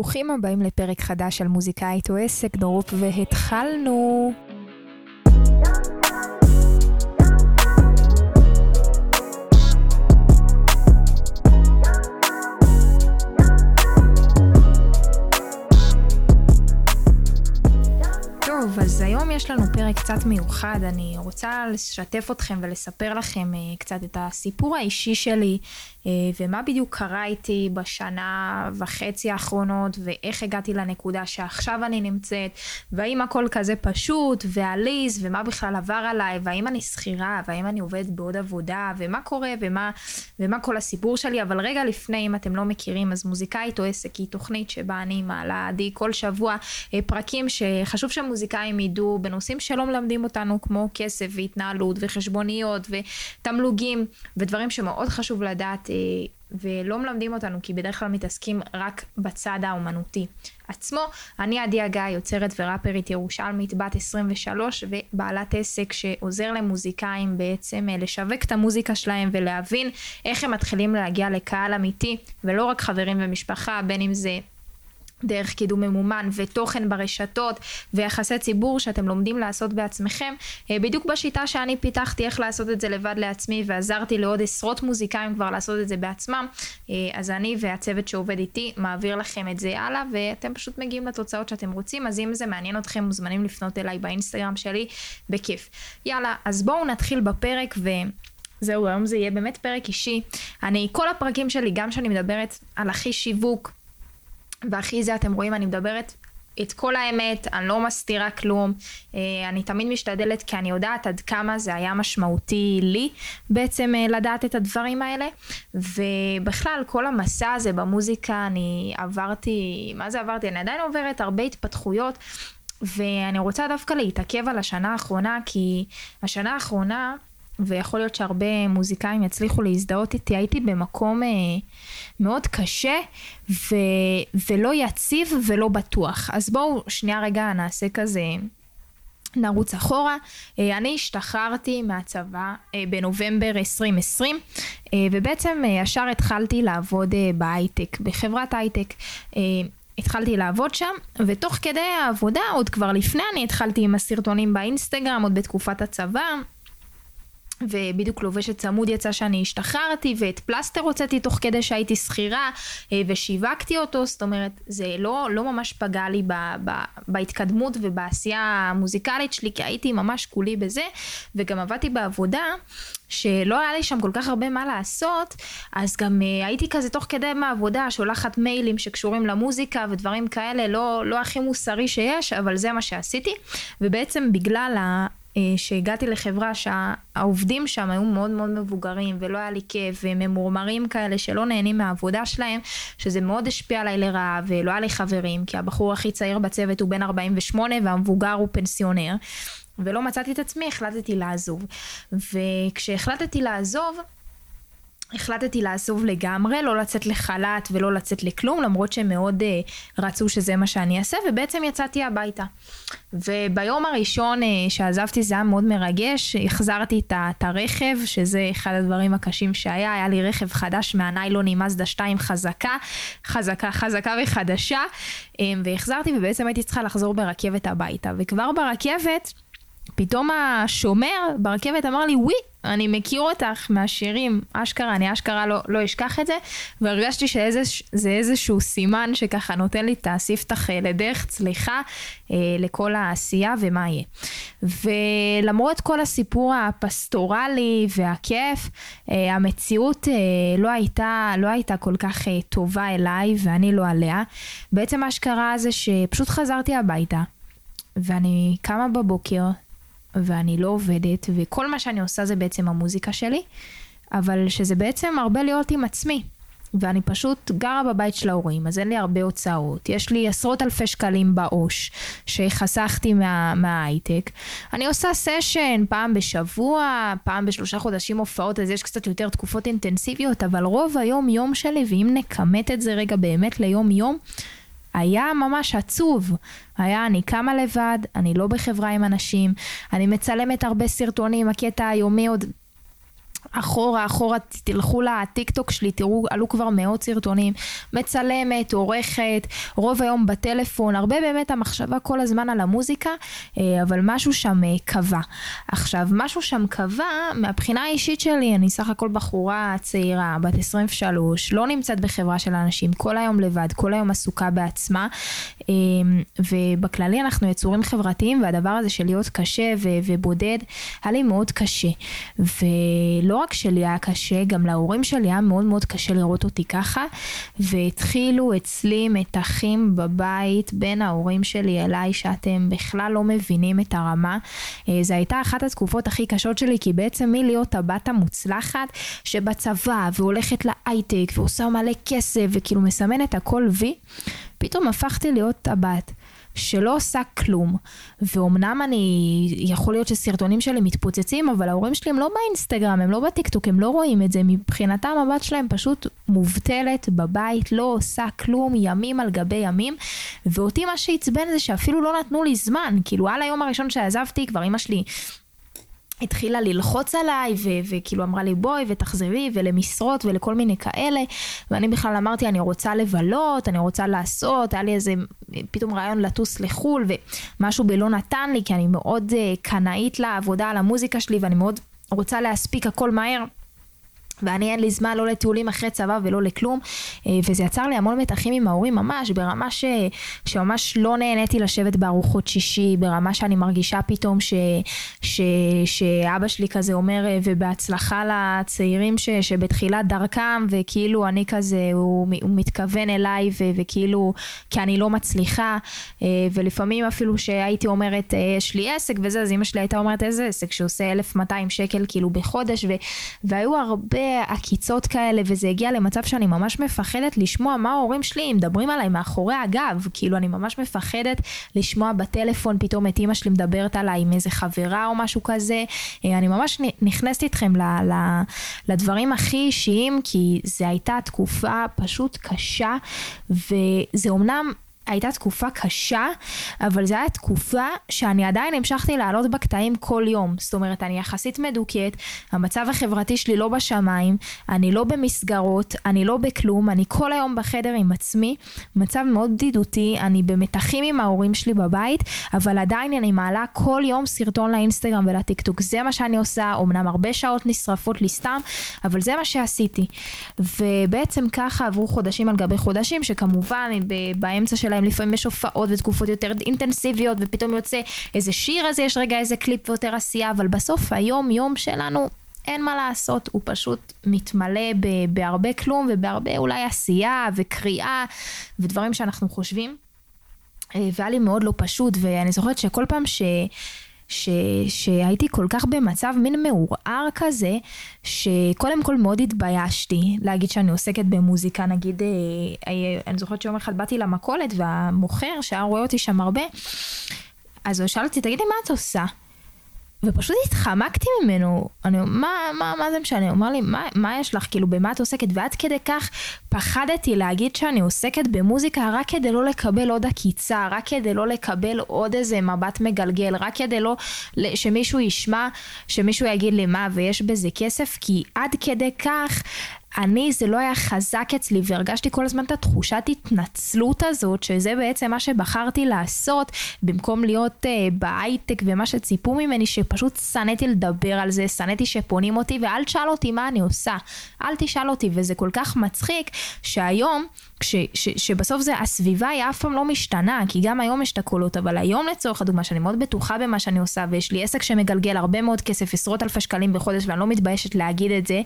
ברוכים הבאים לפרק חדש של מוזיקאית או עסק, דורופ והתחלנו. יש לנו פרק קצת מיוחד. אני רוצה לשתף אתכם ולספר לכם uh, קצת את הסיפור האישי שלי, uh, ומה בדיוק קרה איתי בשנה וחצי האחרונות, ואיך הגעתי לנקודה שעכשיו אני נמצאת, והאם הכל כזה פשוט, ועליז, ומה בכלל עבר עליי, והאם אני שכירה, והאם אני עובדת בעוד עבודה, ומה קורה, ומה, ומה כל הסיפור שלי. אבל רגע לפני, אם אתם לא מכירים, אז מוזיקאית או עסק היא תוכנית שבה אני מעלה עדי כל שבוע uh, פרקים שחשוב שמוזיקאית... מוזיקאים ידעו בנושאים שלא מלמדים אותנו, כמו כסף והתנהלות וחשבוניות ותמלוגים ודברים שמאוד חשוב לדעת אה, ולא מלמדים אותנו, כי בדרך כלל מתעסקים רק בצד האומנותי עצמו. אני עדי הגיא, יוצרת וראפרית ירושלמית, בת 23 ובעלת עסק שעוזר למוזיקאים בעצם אה, לשווק את המוזיקה שלהם ולהבין איך הם מתחילים להגיע לקהל אמיתי, ולא רק חברים ומשפחה, בין אם זה דרך קידום ממומן ותוכן ברשתות ויחסי ציבור שאתם לומדים לעשות בעצמכם. אה, בדיוק בשיטה שאני פיתחתי איך לעשות את זה לבד לעצמי ועזרתי לעוד עשרות מוזיקאים כבר לעשות את זה בעצמם אה, אז אני והצוות שעובד איתי מעביר לכם את זה הלאה ואתם פשוט מגיעים לתוצאות שאתם רוצים. אז אם זה מעניין אתכם מוזמנים לפנות אליי באינסטגרם שלי בכיף. יאללה אז בואו נתחיל בפרק ו... זהו, היום זה יהיה באמת פרק אישי. אני, כל הפרקים שלי, גם שאני מדברת על הכי שיווק, והכי זה אתם רואים, אני מדברת את כל האמת, אני לא מסתירה כלום, אה, אני תמיד משתדלת כי אני יודעת עד כמה זה היה משמעותי לי בעצם אה, לדעת את הדברים האלה, ובכלל כל המסע הזה במוזיקה אני עברתי, מה זה עברתי? אני עדיין עוברת הרבה התפתחויות. ואני רוצה דווקא להתעכב על השנה האחרונה, כי השנה האחרונה ויכול להיות שהרבה מוזיקאים יצליחו להזדהות איתי, הייתי במקום אה, מאוד קשה ו, ולא יציב ולא בטוח. אז בואו שנייה רגע נעשה כזה, נרוץ אחורה. אה, אני השתחררתי מהצבא אה, בנובמבר 2020 אה, ובעצם אה, ישר התחלתי לעבוד אה, בהייטק, בחברת הייטק. אה, התחלתי לעבוד שם, ותוך כדי העבודה, עוד כבר לפני אני התחלתי עם הסרטונים באינסטגרם, עוד בתקופת הצבא, ובדיוק לובשת צמוד יצא שאני השתחררתי ואת פלסטר הוצאתי תוך כדי שהייתי שכירה אה, ושיווקתי אותו. זאת אומרת זה לא, לא ממש פגע לי ב, ב, בהתקדמות ובעשייה המוזיקלית שלי כי הייתי ממש כולי בזה. וגם עבדתי בעבודה שלא היה לי שם כל כך הרבה מה לעשות, אז גם uh, הייתי כזה תוך כדי מהעבודה שולחת מיילים שקשורים למוזיקה ודברים כאלה, לא, לא הכי מוסרי שיש, אבל זה מה שעשיתי, ובעצם בגלל שהגעתי לחברה שהעובדים שם היו מאוד מאוד מבוגרים ולא היה לי כיף וממורמרים כאלה שלא נהנים מהעבודה שלהם שזה מאוד השפיע עליי לרעה ולא היה לי חברים כי הבחור הכי צעיר בצוות הוא בן 48 והמבוגר הוא פנסיונר ולא מצאתי את עצמי החלטתי לעזוב. וכשהחלטתי לעזוב החלטתי לעזוב לגמרי, לא לצאת לחל"ת ולא לצאת לכלום, למרות שהם מאוד uh, רצו שזה מה שאני אעשה, ובעצם יצאתי הביתה. וביום הראשון uh, שעזבתי זה היה מאוד מרגש, החזרתי את, את הרכב, שזה אחד הדברים הקשים שהיה, היה לי רכב חדש מהניילון עם מזדה 2 חזקה, חזקה, חזקה וחדשה, um, והחזרתי ובעצם הייתי צריכה לחזור ברכבת הביתה, וכבר ברכבת, פתאום השומר ברכבת אמר לי, וואי, אני מכיר אותך מהשירים, אשכרה, אני אשכרה לא, לא אשכח את זה, והרגשתי שזה איזשהו סימן שככה נותן לי את הספתח לדרך צליחה אה, לכל העשייה ומה יהיה. ולמרות כל הסיפור הפסטורלי והכיף, אה, המציאות אה, לא, הייתה, לא הייתה כל כך אה, טובה אליי ואני לא עליה. בעצם מה שקרה זה שפשוט חזרתי הביתה, ואני קמה בבוקר, ואני לא עובדת, וכל מה שאני עושה זה בעצם המוזיקה שלי, אבל שזה בעצם הרבה להיות עם עצמי. ואני פשוט גרה בבית של ההורים, אז אין לי הרבה הוצאות. יש לי עשרות אלפי שקלים בעו"ש שחסכתי מה, מההייטק. אני עושה סשן פעם בשבוע, פעם בשלושה חודשים הופעות, אז יש קצת יותר תקופות אינטנסיביות, אבל רוב היום יום שלי, ואם נכמת את זה רגע באמת ליום יום, היה ממש עצוב. היה אני קמה לבד, אני לא בחברה עם אנשים, אני מצלמת הרבה סרטונים, הקטע היומי עוד אחורה, אחורה, תלכו לטיק טוק שלי, תראו, עלו כבר מאות סרטונים, מצלמת, עורכת, רוב היום בטלפון, הרבה באמת המחשבה כל הזמן על המוזיקה, אה, אבל משהו שם אה, קבע. עכשיו, משהו שם קבע, מהבחינה האישית שלי, אני סך הכל בחורה צעירה, בת 23, לא נמצאת בחברה של אנשים, כל היום לבד, כל היום עסוקה בעצמה, אה, ובכללי אנחנו יצורים חברתיים, והדבר הזה של להיות קשה ובודד, היה לי מאוד קשה. ולא רק שלי היה קשה, גם להורים שלי היה מאוד מאוד קשה לראות אותי ככה, והתחילו אצלי מתחים בבית בין ההורים שלי אליי, שאתם בכלל לא מבינים את הרמה. אה, זו הייתה אחת התקופות הכי קשות שלי, כי בעצם מלהיות הבת המוצלחת שבצבא והולכת להייטק ועושה מלא כסף וכאילו מסמנת הכל וי, פתאום הפכתי להיות הבת. שלא עושה כלום. ואומנם אני, יכול להיות שסרטונים שלי מתפוצצים, אבל ההורים שלי הם לא באינסטגרם, הם לא בטיקטוק, הם לא רואים את זה. מבחינתם הבת שלהם פשוט מובטלת בבית, לא עושה כלום, ימים על גבי ימים. ואותי מה שעצבן זה שאפילו לא נתנו לי זמן. כאילו על היום הראשון שעזבתי, כבר אמא שלי התחילה ללחוץ עליי, ו- וכאילו אמרה לי בואי ותחזרי, ולמשרות ולכל מיני כאלה, ואני בכלל אמרתי אני רוצה לבלות, אני רוצה לעשות, היה לי איזה פתאום רעיון לטוס לחו"ל, ומשהו בלא נתן לי, כי אני מאוד uh, קנאית לעבודה על המוזיקה שלי, ואני מאוד רוצה להספיק הכל מהר. ואני אין לי זמן לא לטיולים אחרי צבא ולא לכלום, אה, וזה יצר לי המון מתחים עם ההורים ממש, ברמה ש, שממש לא נהניתי לשבת בארוחות שישי, ברמה שאני מרגישה פתאום ש, ש, שאבא שלי כזה אומר, אה, ובהצלחה לצעירים ש, שבתחילת דרכם, וכאילו אני כזה, הוא, הוא מתכוון אליי, ו, וכאילו, כי אני לא מצליחה, אה, ולפעמים אפילו שהייתי אומרת, יש לי עסק וזה, אז אמא שלי הייתה אומרת, איזה עסק? שעושה 1,200 שקל כאילו בחודש, ו, והיו הרבה... עקיצות כאלה, וזה הגיע למצב שאני ממש מפחדת לשמוע מה ההורים שלי מדברים עליי מאחורי הגב. כאילו, אני ממש מפחדת לשמוע בטלפון פתאום את אימא שלי מדברת עליי עם איזה חברה או משהו כזה. אה, אני ממש נכנסת איתכם ל, ל, לדברים הכי אישיים, כי זו הייתה תקופה פשוט קשה, וזה אומנם... הייתה תקופה קשה, אבל זו הייתה תקופה שאני עדיין המשכתי לעלות בקטעים כל יום. זאת אומרת, אני יחסית מדוכאת, המצב החברתי שלי לא בשמיים, אני לא במסגרות, אני לא בכלום, אני כל היום בחדר עם עצמי, מצב מאוד בדידותי, אני במתחים עם ההורים שלי בבית, אבל עדיין אני מעלה כל יום סרטון לאינסטגרם ולטיקטוק. זה מה שאני עושה, אמנם הרבה שעות נשרפות לי סתם, אבל זה מה שעשיתי. ובעצם ככה עברו חודשים על גבי חודשים, שכמובן באמצע שלהם שלהם, לפעמים יש הופעות ותקופות יותר אינטנסיביות, ופתאום יוצא איזה שיר, אז יש רגע איזה קליפ ויותר עשייה, אבל בסוף היום יום שלנו אין מה לעשות, הוא פשוט מתמלא ב- בהרבה כלום ובהרבה אולי עשייה וקריאה ודברים שאנחנו חושבים. אה, והיה לי מאוד לא פשוט, ואני זוכרת שכל פעם ש... ש, שהייתי כל כך במצב מין מעורער כזה, שקודם כל מאוד התביישתי להגיד שאני עוסקת במוזיקה, נגיד, אה, אה, אני זוכרת שיום אחד באתי למכולת והמוכר שהיה רואה אותי שם הרבה, אז הוא שאל אותי, תגידי מה את עושה? ופשוט התחמקתי ממנו, אני, מה, מה, מה זה משנה? הוא אמר לי, מה, מה יש לך, כאילו, במה את עוסקת? ועד כדי כך פחדתי להגיד שאני עוסקת במוזיקה רק כדי לא לקבל עוד עקיצה, רק כדי לא לקבל עוד איזה מבט מגלגל, רק כדי לא, שמישהו ישמע, שמישהו יגיד לי מה, ויש בזה כסף, כי עד כדי כך אני, זה לא היה חזק אצלי והרגשתי כל הזמן את התחושת התנצלות הזאת, שזה בעצם מה שבחרתי לעשות, במקום להיות uh, בהייטק ומה שציפו ממני, שפשוט שנאתי לדבר על זה, שנאתי שפונים אותי, ואל תשאל אותי מה אני עושה. אל תשאל אותי, וזה כל כך מצחיק, שהיום, כש, ש, שבסוף זה, הסביבה היא אף פעם לא משתנה, כי גם היום יש את הקולות, אבל היום לצורך הדוגמה, שאני מאוד בטוחה במה שאני עושה, ויש לי עסק שמגלגל הרבה מאוד כסף, עשרות אלפי שקלים בחודש, ואני לא מתביישת להגיד את זה,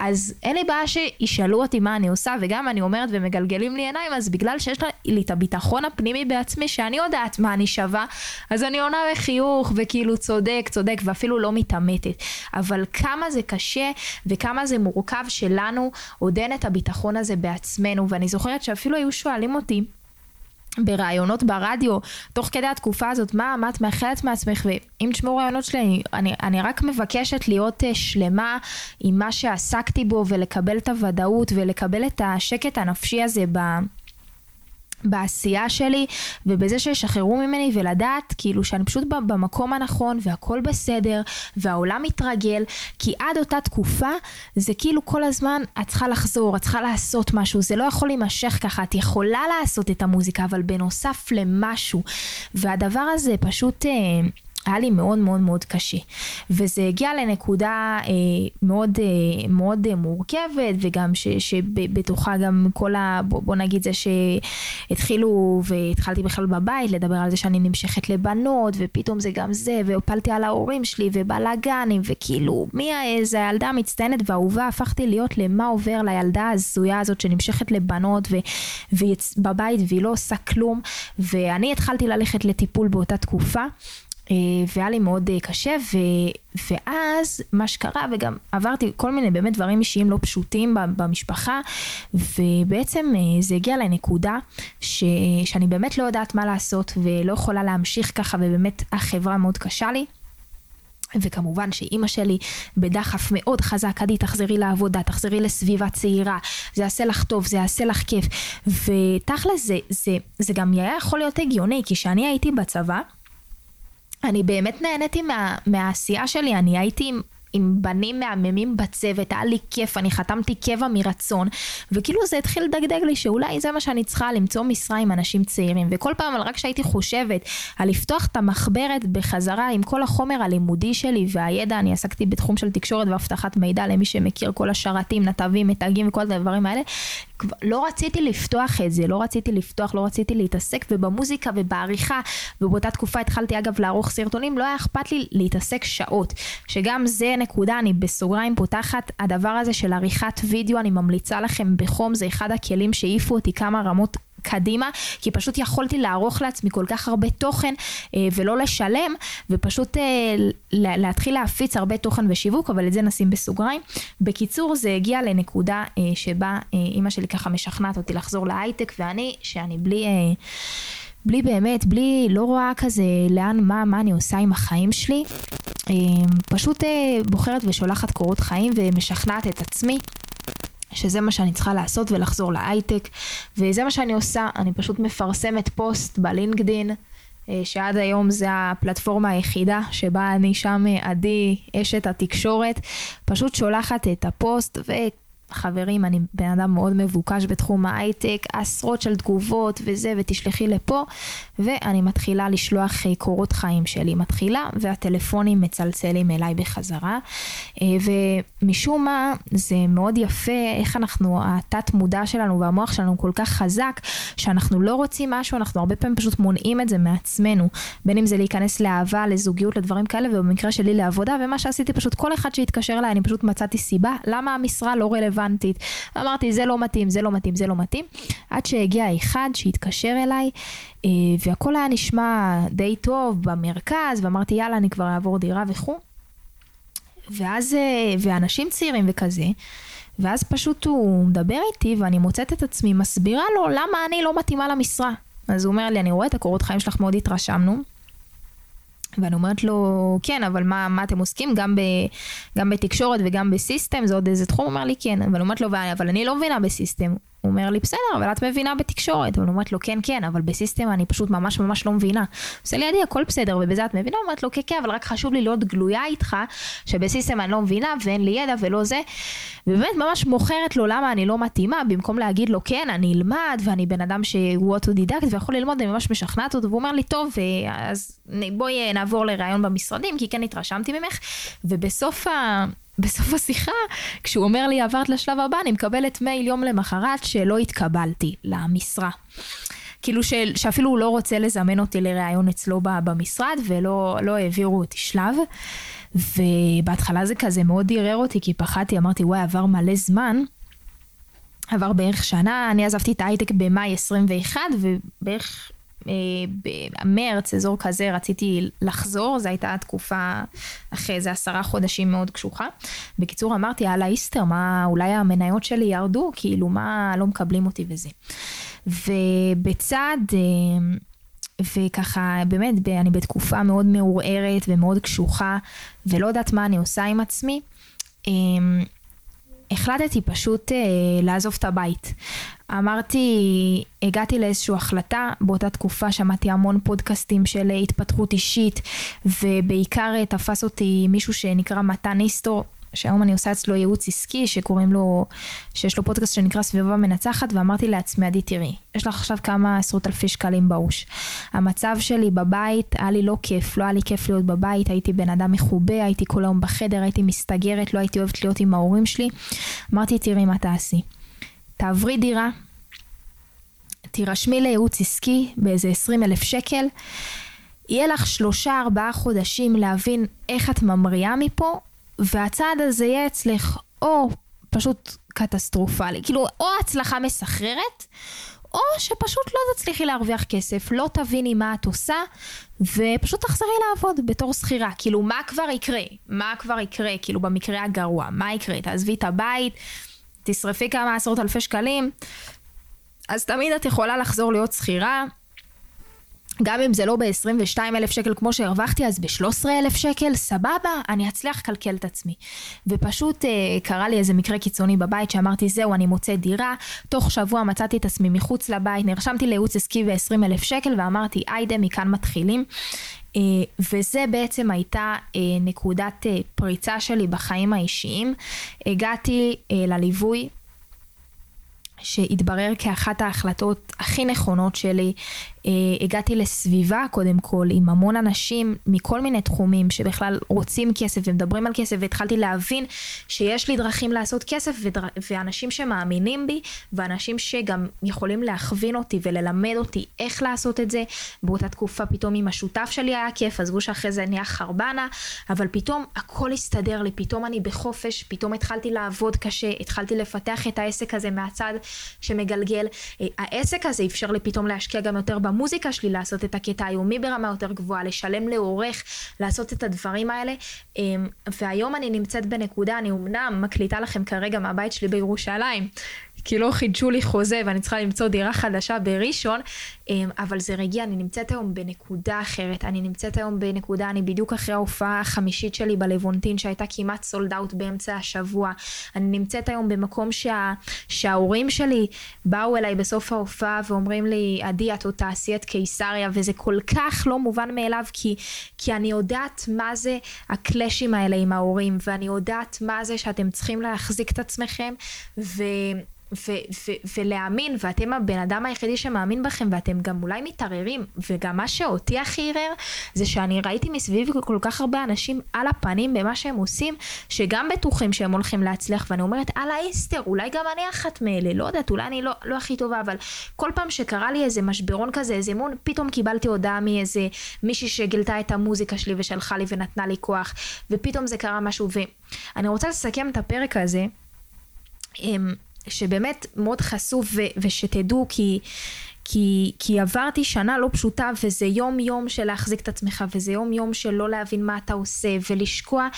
אז אין לי בעיה שישאלו אותי מה אני עושה, וגם אני אומרת ומגלגלים לי עיניים, אז בגלל שיש לי את הביטחון הפנימי בעצמי, שאני יודעת מה אני שווה, אז אני עונה בחיוך, וכאילו צודק, צודק, ואפילו לא מתעמתת. אבל כמה זה קשה, וכמה זה מורכב שלנו עוד אין את הביטחון הזה בעצמנו, ואני זוכרת שאפילו היו שואלים אותי, בראיונות ברדיו, תוך כדי התקופה הזאת, מה, מה את מאחלת מעצמך, ואם תשמעו ראיונות שלי, אני, אני רק מבקשת להיות uh, שלמה עם מה שעסקתי בו, ולקבל את הוודאות, ולקבל את השקט הנפשי הזה ב... בעשייה שלי ובזה שישחררו ממני ולדעת כאילו שאני פשוט במקום הנכון והכל בסדר והעולם מתרגל כי עד אותה תקופה זה כאילו כל הזמן את צריכה לחזור, את צריכה לעשות משהו, זה לא יכול להימשך ככה, את יכולה לעשות את המוזיקה אבל בנוסף למשהו. והדבר הזה פשוט... אה, היה לי מאוד מאוד מאוד קשה. וזה הגיע לנקודה אה, מאוד, אה, מאוד אה, מורכבת, וגם ש, שבתוכה גם כל ה... בוא, בוא נגיד זה שהתחילו, והתחלתי בכלל בבית לדבר על זה שאני נמשכת לבנות, ופתאום זה גם זה, והפלתי על ההורים שלי, ובלאגנים, וכאילו, מי איזה הילדה המצטיינת והאהובה, הפכתי להיות למה עובר לילדה ההזויה הזאת שנמשכת לבנות, ו, ובבית והיא לא עושה כלום, ואני התחלתי ללכת לטיפול באותה תקופה. אה, והיה לי מאוד אה, קשה, ו, ואז מה שקרה, וגם עברתי כל מיני באמת דברים אישיים לא פשוטים במשפחה, ובעצם אה, זה הגיע לנקודה ש, שאני באמת לא יודעת מה לעשות, ולא יכולה להמשיך ככה, ובאמת החברה מאוד קשה לי. וכמובן שאימא שלי בדחף מאוד חזק, עדי תחזרי לעבודה, תחזרי לסביבה צעירה, זה יעשה לך טוב, זה יעשה לך כיף. ותכל'ס זה, זה, זה גם היה יכול להיות הגיוני, כי כשאני הייתי בצבא, אני באמת נהניתי מה, מהעשייה שלי, אני הייתי עם בנים מהממים בצוות, היה לי כיף, אני חתמתי קבע מרצון, וכאילו זה התחיל לדגדג לי שאולי זה מה שאני צריכה, למצוא משרה עם אנשים צעירים, וכל פעם רק כשהייתי חושבת על לפתוח את המחברת בחזרה עם כל החומר הלימודי שלי והידע, אני עסקתי בתחום של תקשורת ואבטחת מידע למי שמכיר כל השרתים, נתבים, מתגים וכל הדברים האלה, לא רציתי לפתוח את זה, לא רציתי לפתוח, לא רציתי להתעסק, ובמוזיקה ובעריכה, ובאותה תקופה התחלתי אגב לערוך סרטונים, לא היה אכפת לי להתעסק שעות, שגם זה נקודה, אני בסוגריים פותחת, הדבר הזה של עריכת וידאו, אני ממליצה לכם בחום, זה אחד הכלים שהעיפו אותי כמה רמות קדימה, כי פשוט יכולתי לערוך לעצמי כל כך הרבה תוכן אה, ולא לשלם, ופשוט אה, להתחיל להפיץ הרבה תוכן ושיווק, אבל את זה נשים בסוגריים. בקיצור, זה הגיע לנקודה אה, שבה אה, אימא שלי ככה משכנעת אותי לחזור להייטק, ואני, שאני בלי... אה, בלי באמת, בלי, לא רואה כזה לאן, מה, מה אני עושה עם החיים שלי. אה, פשוט אה, בוחרת ושולחת קורות חיים ומשכנעת את עצמי שזה מה שאני צריכה לעשות ולחזור להייטק, וזה מה שאני עושה, אני פשוט מפרסמת פוסט בלינקדין, אה, שעד היום זה הפלטפורמה היחידה שבה אני שם עדי אשת התקשורת, פשוט שולחת את הפוסט ו... חברים, אני בן אדם מאוד מבוקש בתחום ההייטק, עשרות של תגובות וזה, ותשלחי לפה, ואני מתחילה לשלוח אה, קורות חיים שלי. מתחילה, והטלפונים מצלצלים אליי בחזרה. אה, ומשום מה, זה מאוד יפה איך אנחנו, התת מודע שלנו והמוח שלנו כל כך חזק, שאנחנו לא רוצים משהו, אנחנו הרבה פעמים פשוט מונעים את זה מעצמנו. בין אם זה להיכנס לאהבה, לזוגיות, לדברים כאלה, ובמקרה שלי לעבודה, ומה שעשיתי פשוט, כל אחד שהתקשר אליי, אני פשוט מצאתי סיבה למה המשרה לא רלוונטית. רלוונטית. אמרתי, זה לא מתאים, זה לא מתאים, זה לא מתאים. עד שהגיע אחד שהתקשר אליי, אה, והכל היה נשמע די טוב במרכז, ואמרתי, יאללה, אני כבר אעבור דירה וכו'. ואז, אה, ואנשים צעירים וכזה, ואז פשוט הוא מדבר איתי, ואני מוצאת את עצמי מסבירה לו למה אני לא מתאימה למשרה. אז הוא אומר לי, אני רואה את הקורות חיים שלך, מאוד התרשמנו. ואני אומרת לו, כן, אבל מה, מה אתם עוסקים? גם, ב, גם בתקשורת וגם בסיסטם, זה עוד איזה תחום? הוא אומר לי, כן. אבל אומרת לו, אבל אני לא מבינה בסיסטם. הוא אומר לי, בסדר, אבל את מבינה בתקשורת. ואני אומרת לו, כן, כן, אבל בסיסטם אני פשוט ממש ממש לא מבינה. עושה לי עדי, הכל בסדר, ובזה את מבינה? אומרת לו, כן, כן, אבל רק חשוב לי להיות גלויה איתך, שב-system אני לא מבינה, ואין לי ידע ולא זה. ובאמת ממש מוכרת לו למה אני לא מתאימה, במקום להגיד לו, כן, אני אלמד, ואני בן אדם שהוא אוטודידקט ויכול ללמוד, אני ממש משכנעת אותו, והוא אומר לי, טוב, אז בואי נעבור לראיון במשרדים, כי כן התרשמתי ממך. ובסוף ה... בסוף השיחה, כשהוא אומר לי עברת לשלב הבא, אני מקבלת מייל יום למחרת שלא התקבלתי למשרה. כאילו ש, שאפילו הוא לא רוצה לזמן אותי לראיון אצלו במשרד ולא לא העבירו אותי שלב. ובהתחלה זה כזה מאוד ערער אותי כי פחדתי, אמרתי וואי עבר מלא זמן. עבר בערך שנה, אני עזבתי את ההייטק במאי 21 ובערך במרץ, אזור כזה, רציתי לחזור, זו הייתה תקופה אחרי איזה עשרה חודשים מאוד קשוחה. בקיצור, אמרתי, יאללה איסטר, מה, אולי המניות שלי ירדו, כאילו, מה, לא מקבלים אותי וזה. ובצד... אה, וככה באמת אני בתקופה מאוד מעורערת ומאוד קשוחה ולא יודעת מה אני עושה עם עצמי. החלטתי פשוט אה, לעזוב את הבית. אמרתי, הגעתי לאיזושהי החלטה, באותה תקופה שמעתי המון פודקאסטים של התפתחות אישית, ובעיקר אה, תפס אותי מישהו שנקרא מתן איסטור, שהיום אני עושה אצלו ייעוץ עסקי, שקוראים לו, שיש לו פודקאסט שנקרא סביבה מנצחת, ואמרתי לעצמי, עדי תראי, יש לך עכשיו כמה עשרות אלפי שקלים בראש. המצב שלי בבית, היה לי לא כיף, לא היה לי כיף להיות בבית, הייתי בן אדם מחובה, הייתי כל היום בחדר, הייתי מסתגרת, לא הייתי אוהבת להיות עם ההורים שלי. אמרתי, תראי מה תעשי. תעברי דירה, תירשמי לייעוץ עסקי באיזה 20 אלף שקל. יהיה לך שלושה ארבעה חודשים להבין איך את ממריאה מפה, והצעד הזה יהיה אצלך או פשוט קטסטרופלי, כאילו או הצלחה מסחררת, או שפשוט לא תצליחי להרוויח כסף, לא תביני מה את עושה, ופשוט תחזרי לעבוד בתור שכירה. כאילו, מה כבר יקרה? מה כבר יקרה? כאילו, במקרה הגרוע, מה יקרה? תעזבי את הבית, תשרפי כמה עשרות אלפי שקלים, אז תמיד את יכולה לחזור להיות שכירה, גם אם זה לא ב-22 אלף שקל כמו שהרווחתי, אז ב-13 אלף שקל, סבבה, אני אצליח לקלקל את עצמי. ופשוט אה, קרה לי איזה מקרה קיצוני בבית שאמרתי, זהו, אני מוצא דירה, תוך שבוע מצאתי את עצמי מחוץ לבית, נרשמתי לייעוץ עסקי ב-20 אלף שקל ואמרתי, היידה, מכאן מתחילים. אה, וזה בעצם הייתה אה, נקודת אה, פריצה שלי בחיים האישיים. הגעתי אה, לליווי שהתברר כאחת ההחלטות הכי נכונות שלי. אה, הגעתי לסביבה קודם כל עם המון אנשים מכל מיני תחומים שבכלל רוצים כסף ומדברים על כסף והתחלתי להבין שיש לי דרכים לעשות כסף ודר... ואנשים שמאמינים בי ואנשים שגם יכולים להכווין אותי וללמד אותי איך לעשות את זה. באותה תקופה פתאום עם השותף שלי היה כיף, עזבו שאחרי זה נהיה חרבנה, אבל פתאום הכל הסתדר לי, פתאום אני בחופש, פתאום התחלתי לעבוד קשה, התחלתי לפתח את העסק הזה מהצד שמגלגל. אה, העסק הזה אפשר לי פתאום להשקיע גם יותר במוזיקה שלי, לעשות את הקטע היומי ברמה יותר גבוהה, לשלם לעורך, לעשות את הדברים האלה. אמ, והיום אני נמצאת בנקודה, אני אמנם מקליטה לכם כרגע מהבית שלי בירושלים, כי לא חידשו לי חוזה ואני צריכה למצוא דירה חדשה בראשון, אמ, אבל זה רגיע, אני נמצאת היום בנקודה אחרת, אני נמצאת היום בנקודה, אני בדיוק אחרי ההופעה החמישית שלי בלוונטין שהייתה כמעט סולד אאוט באמצע השבוע, אני נמצאת היום במקום שה, שההורים שלי באו אליי בסוף ההופעה ואומרים לי, עדי את עוד תעשי את קיסריה, וזה כל כך לא מובן מאליו, כי, כי אני יודעת מה זה הקלאשים האלה עם ההורים, ואני יודעת מה זה שאתם צריכים להחזיק את עצמכם, ו... ו- ו- ולהאמין, ואתם הבן אדם היחידי שמאמין בכם, ואתם גם אולי מתערערים, וגם מה שאותי הכי ערער, זה שאני ראיתי מסביב כל כך הרבה אנשים על הפנים במה שהם עושים, שגם בטוחים שהם הולכים להצליח, ואני אומרת, אללה איסטר, אולי גם אני אחת מאלה, לא יודעת, אולי אני לא, לא הכי טובה, אבל כל פעם שקרה לי איזה משברון כזה, איזה אמון, פתאום קיבלתי הודעה מאיזה מישהי שגילתה את המוזיקה שלי ושלחה לי ונתנה לי כוח, ופתאום זה קרה משהו, ואני רוצה לסכם את הפרק הזה. אמ, שבאמת מאוד חשוף ו- ושתדעו כי, כי, כי עברתי שנה לא פשוטה וזה יום יום של להחזיק את עצמך וזה יום יום של לא להבין מה אתה עושה ולשקוע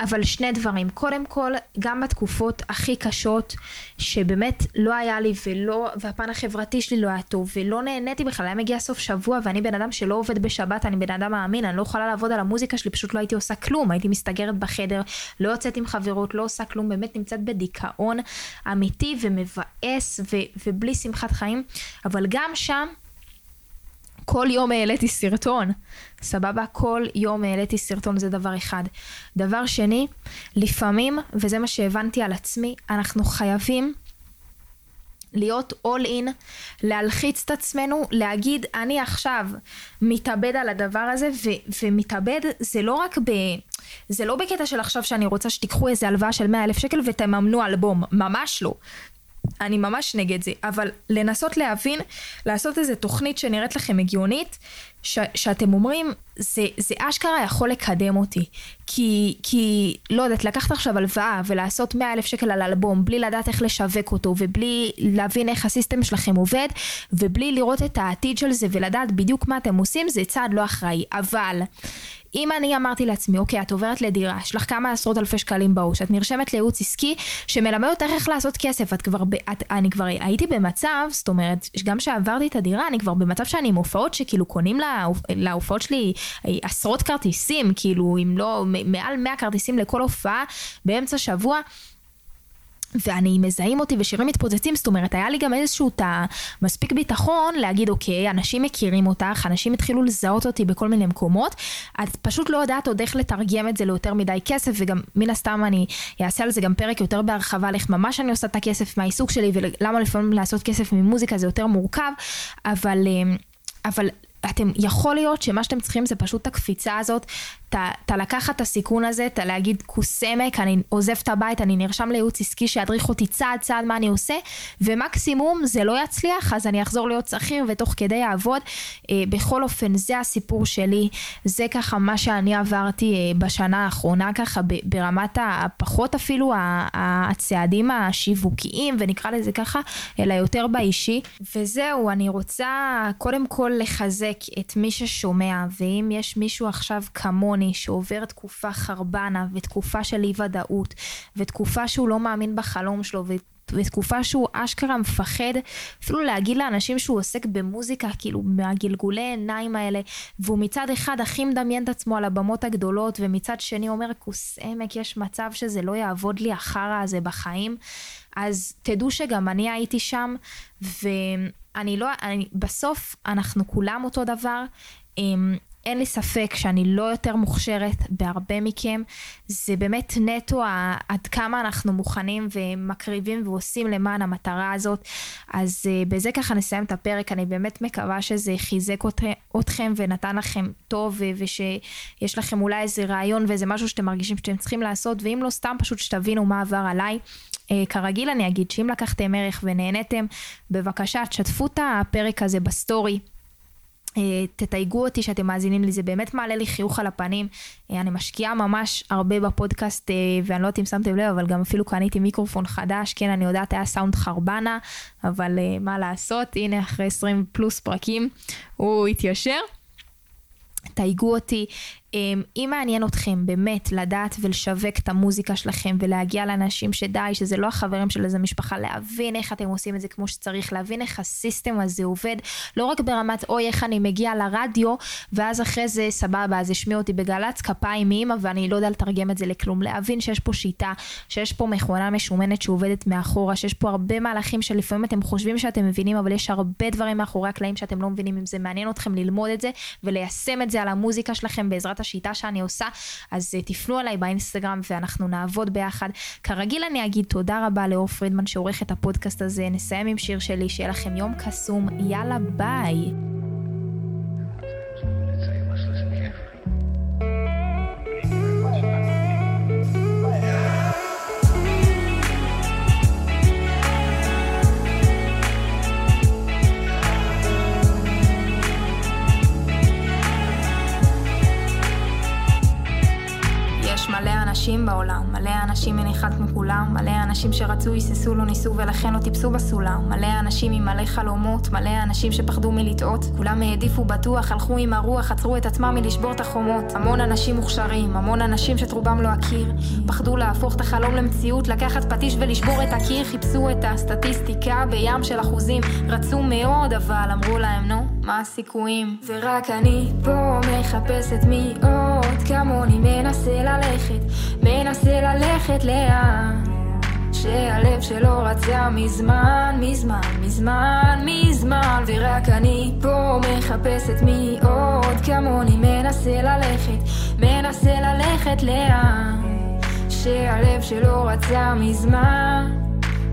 אבל שני דברים, קודם כל, גם בתקופות הכי קשות, שבאמת לא היה לי ולא, והפן החברתי שלי לא היה טוב, ולא נהניתי בכלל, היה מגיע סוף שבוע, ואני בן אדם שלא עובד בשבת, אני בן אדם מאמין, אני לא יכולה לעבוד על המוזיקה שלי, פשוט לא הייתי עושה כלום, הייתי מסתגרת בחדר, לא יוצאת עם חברות, לא עושה כלום, באמת נמצאת בדיכאון אמיתי ומבאס ו- ובלי שמחת חיים, אבל גם שם, כל יום העליתי סרטון. סבבה? כל יום העליתי סרטון, זה דבר אחד. דבר שני, לפעמים, וזה מה שהבנתי על עצמי, אנחנו חייבים להיות all in, להלחיץ את עצמנו, להגיד, אני עכשיו מתאבד על הדבר הזה, ו- ומתאבד זה לא רק ב... זה לא בקטע של עכשיו שאני רוצה שתיקחו איזה הלוואה של 100 אלף שקל ותממנו אלבום, ממש לא. אני ממש נגד זה, אבל לנסות להבין, לעשות איזה תוכנית שנראית לכם הגיונית, ש, שאתם אומרים, זה, זה אשכרה יכול לקדם אותי. כי, כי, לא יודעת, לקחת עכשיו הלוואה ולעשות 100 אלף שקל על אלבום, בלי לדעת איך לשווק אותו, ובלי להבין איך הסיסטם שלכם עובד, ובלי לראות את העתיד של זה ולדעת בדיוק מה אתם עושים, זה צעד לא אחראי. אבל... אם אני אמרתי לעצמי, אוקיי, את עוברת לדירה, יש לך כמה עשרות אלפי שקלים בראש, את נרשמת לייעוץ עסקי שמלמד אותך איך לעשות כסף, את כבר, את, אני כבר הייתי במצב, זאת אומרת, גם כשעברתי את הדירה, אני כבר במצב שאני עם הופעות שכאילו קונים לה, להופעות שלי עשרות כרטיסים, כאילו, אם לא, מעל 100 כרטיסים לכל הופעה באמצע שבוע. ואני מזהים אותי ושירים מתפוצצים, זאת אומרת, היה לי גם איזשהו תא מספיק ביטחון להגיד, אוקיי, אנשים מכירים אותך, אנשים התחילו לזהות אותי בכל מיני מקומות, את פשוט לא יודעת עוד איך לתרגם את זה ליותר מדי כסף, וגם מן הסתם אני אעשה על זה גם פרק יותר בהרחבה, על איך ממש אני עושה את הכסף מהעיסוק שלי, ולמה לפעמים לעשות כסף ממוזיקה זה יותר מורכב, אבל... אה, אבל אתם, יכול להיות שמה שאתם צריכים זה פשוט את הקפיצה הזאת, אתה לקחת את הסיכון הזה, אתה להגיד כוס עמק, אני עוזב את הבית, אני נרשם לייעוץ עסקי שידריך אותי צעד צעד מה אני עושה, ומקסימום זה לא יצליח, אז אני אחזור להיות שכיר ותוך כדי יעבוד. אה, בכל אופן, זה הסיפור שלי, זה ככה מה שאני עברתי אה, בשנה האחרונה, ככה ברמת הפחות אפילו הצעדים השיווקיים, ונקרא לזה ככה, אלא יותר באישי. וזהו, אני רוצה קודם כל לחזק את מי ששומע, ואם יש מישהו עכשיו כמוני, שעובר תקופה חרבנה ותקופה של אי ודאות ותקופה שהוא לא מאמין בחלום שלו ותקופה שהוא אשכרה מפחד אפילו להגיד לאנשים שהוא עוסק במוזיקה כאילו מהגלגולי עיניים האלה והוא מצד אחד הכי מדמיין את עצמו על הבמות הגדולות ומצד שני אומר כוס עמק יש מצב שזה לא יעבוד לי החרא הזה בחיים. אז תדעו שגם אני הייתי שם ואני לא, אני, בסוף אנחנו כולם אותו דבר אמ, אין לי ספק שאני לא יותר מוכשרת בהרבה מכם. זה באמת נטו עד כמה אנחנו מוכנים ומקריבים ועושים למען המטרה הזאת. אז uh, בזה ככה נסיים את הפרק. אני באמת מקווה שזה חיזק אתכם ונתן לכם טוב ושיש לכם אולי איזה רעיון ואיזה משהו שאתם מרגישים שאתם צריכים לעשות, ואם לא סתם פשוט שתבינו מה עבר עליי. Uh, כרגיל אני אגיד שאם לקחתם ערך ונהנתם, בבקשה תשתפו את הפרק הזה בסטורי. אה, תתייגו אותי שאתם מאזינים לי, זה באמת מעלה לי חיוך על הפנים. אה, אני משקיעה ממש הרבה בפודקאסט, אה, ואני לא יודעת אם שמתם לב, אבל גם אפילו קניתי מיקרופון חדש. כן, אני יודעת, היה סאונד חרבנה, אבל מה לעשות, הנה אחרי 20 פלוס פרקים הוא התיישר. תייגו אותי, אם מעניין אתכם באמת לדעת ולשווק את המוזיקה שלכם ולהגיע לאנשים שדי, שזה לא החברים של איזה משפחה, להבין איך אתם עושים את זה כמו שצריך, להבין איך הסיסטם הזה עובד, לא רק ברמת אוי איך אני מגיע לרדיו, ואז אחרי זה סבבה, אז השמיעו אותי בגל"צ כפיים מאמא ואני לא יודע לתרגם את זה לכלום, להבין שיש פה שיטה, שיש פה מכונה משומנת שעובדת מאחורה, שיש פה הרבה מהלכים שלפעמים אתם חושבים שאתם מבינים, אבל יש הרבה דברים מאחורי הקלעים שאתם לא מבינים, אם זה מעניין אתכם ללמוד את זה וליישם את זה על המוזיקה שלכם בעזרת השיטה שאני עושה, אז uh, תפנו אליי באינסטגרם ואנחנו נעבוד ביחד. כרגיל אני אגיד תודה רבה לאור פרידמן שעורך את הפודקאסט הזה, נסיים עם שיר שלי, שיהיה לכם יום קסום, יאללה ביי. אנשים בעולם, מלא אנשים אין אחד כמו כולם, מלא אנשים שרצו, היססו, לא ניסו ולכן לא טיפסו בסולם, מלא אנשים עם מלא חלומות, מלא אנשים שפחדו מלטעות, כולם העדיפו בטוח, הלכו עם הרוח, עצרו את עצמם מלשבור את החומות, המון אנשים מוכשרים, המון אנשים שאת רובם לא אכיר, פחדו להפוך את החלום למציאות, לקחת פטיש ולשבור את הקיר, חיפשו את הסטטיסטיקה בים של אחוזים, רצו מאוד אבל אמרו להם נו, מה הסיכויים? ורק אני פה מחפשת מי עוד כמוני מנסה ללכת מנסה ללכת לאן? שהלב שלו רצה מזמן, מזמן, מזמן, מזמן ורק אני פה מחפשת מי עוד כמוני מנסה ללכת, מנסה ללכת לאן? שהלב שלו רצה מזמן,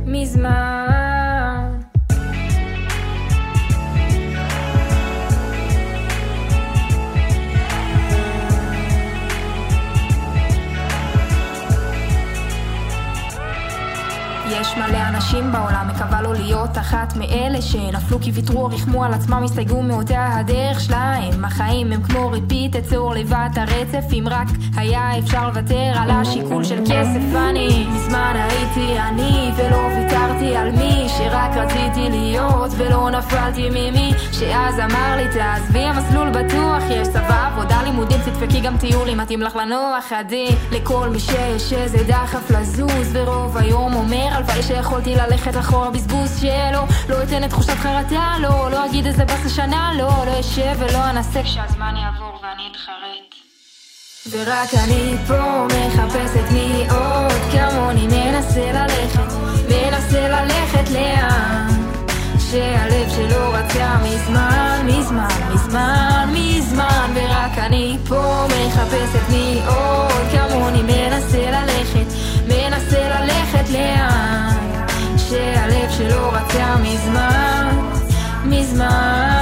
מזמן להיות אחת מאלה שנפלו כי ויתרו או ריחמו על עצמם, הסתייגו מאותה הדרך שלהם. החיים הם כמו repeat, אצור לבד הרצף, אם רק היה אפשר לוותר על השיקול של כסף. אני מזמן הייתי אני, ולא ויתרתי על מי שרק רציתי להיות, ולא נפלתי ממי שאז אמר לי תעזבי המסלול בטוח, יש צבא, עבודה, לימודים, תדפקי גם טיול אם מתאים לך לנוח עדי. לכל מי שיש איזה דחף לזוז, ורוב היום אומר הלוואי שיכולתי ללכת אחורה בזמן אז יהיה לו. לא אתן את תחושת חרטה לו לא אגיד איזה באסה לשנה לו לא אשב ולא אנסה. כשהזמן יעבור ואני אתחרט. ורק אני פה מחפשת מי עוד כמוני מנסה ללכת מנסה ללכת לאן? שהלב שלו רצה מזמן, מזמן, מזמן, מזמן. ורק אני פה מחפשת מי עוד כמוני מנסה ללכת, מנסה ללכת לאן? שהלב שלא רצה מזמן, מזמן.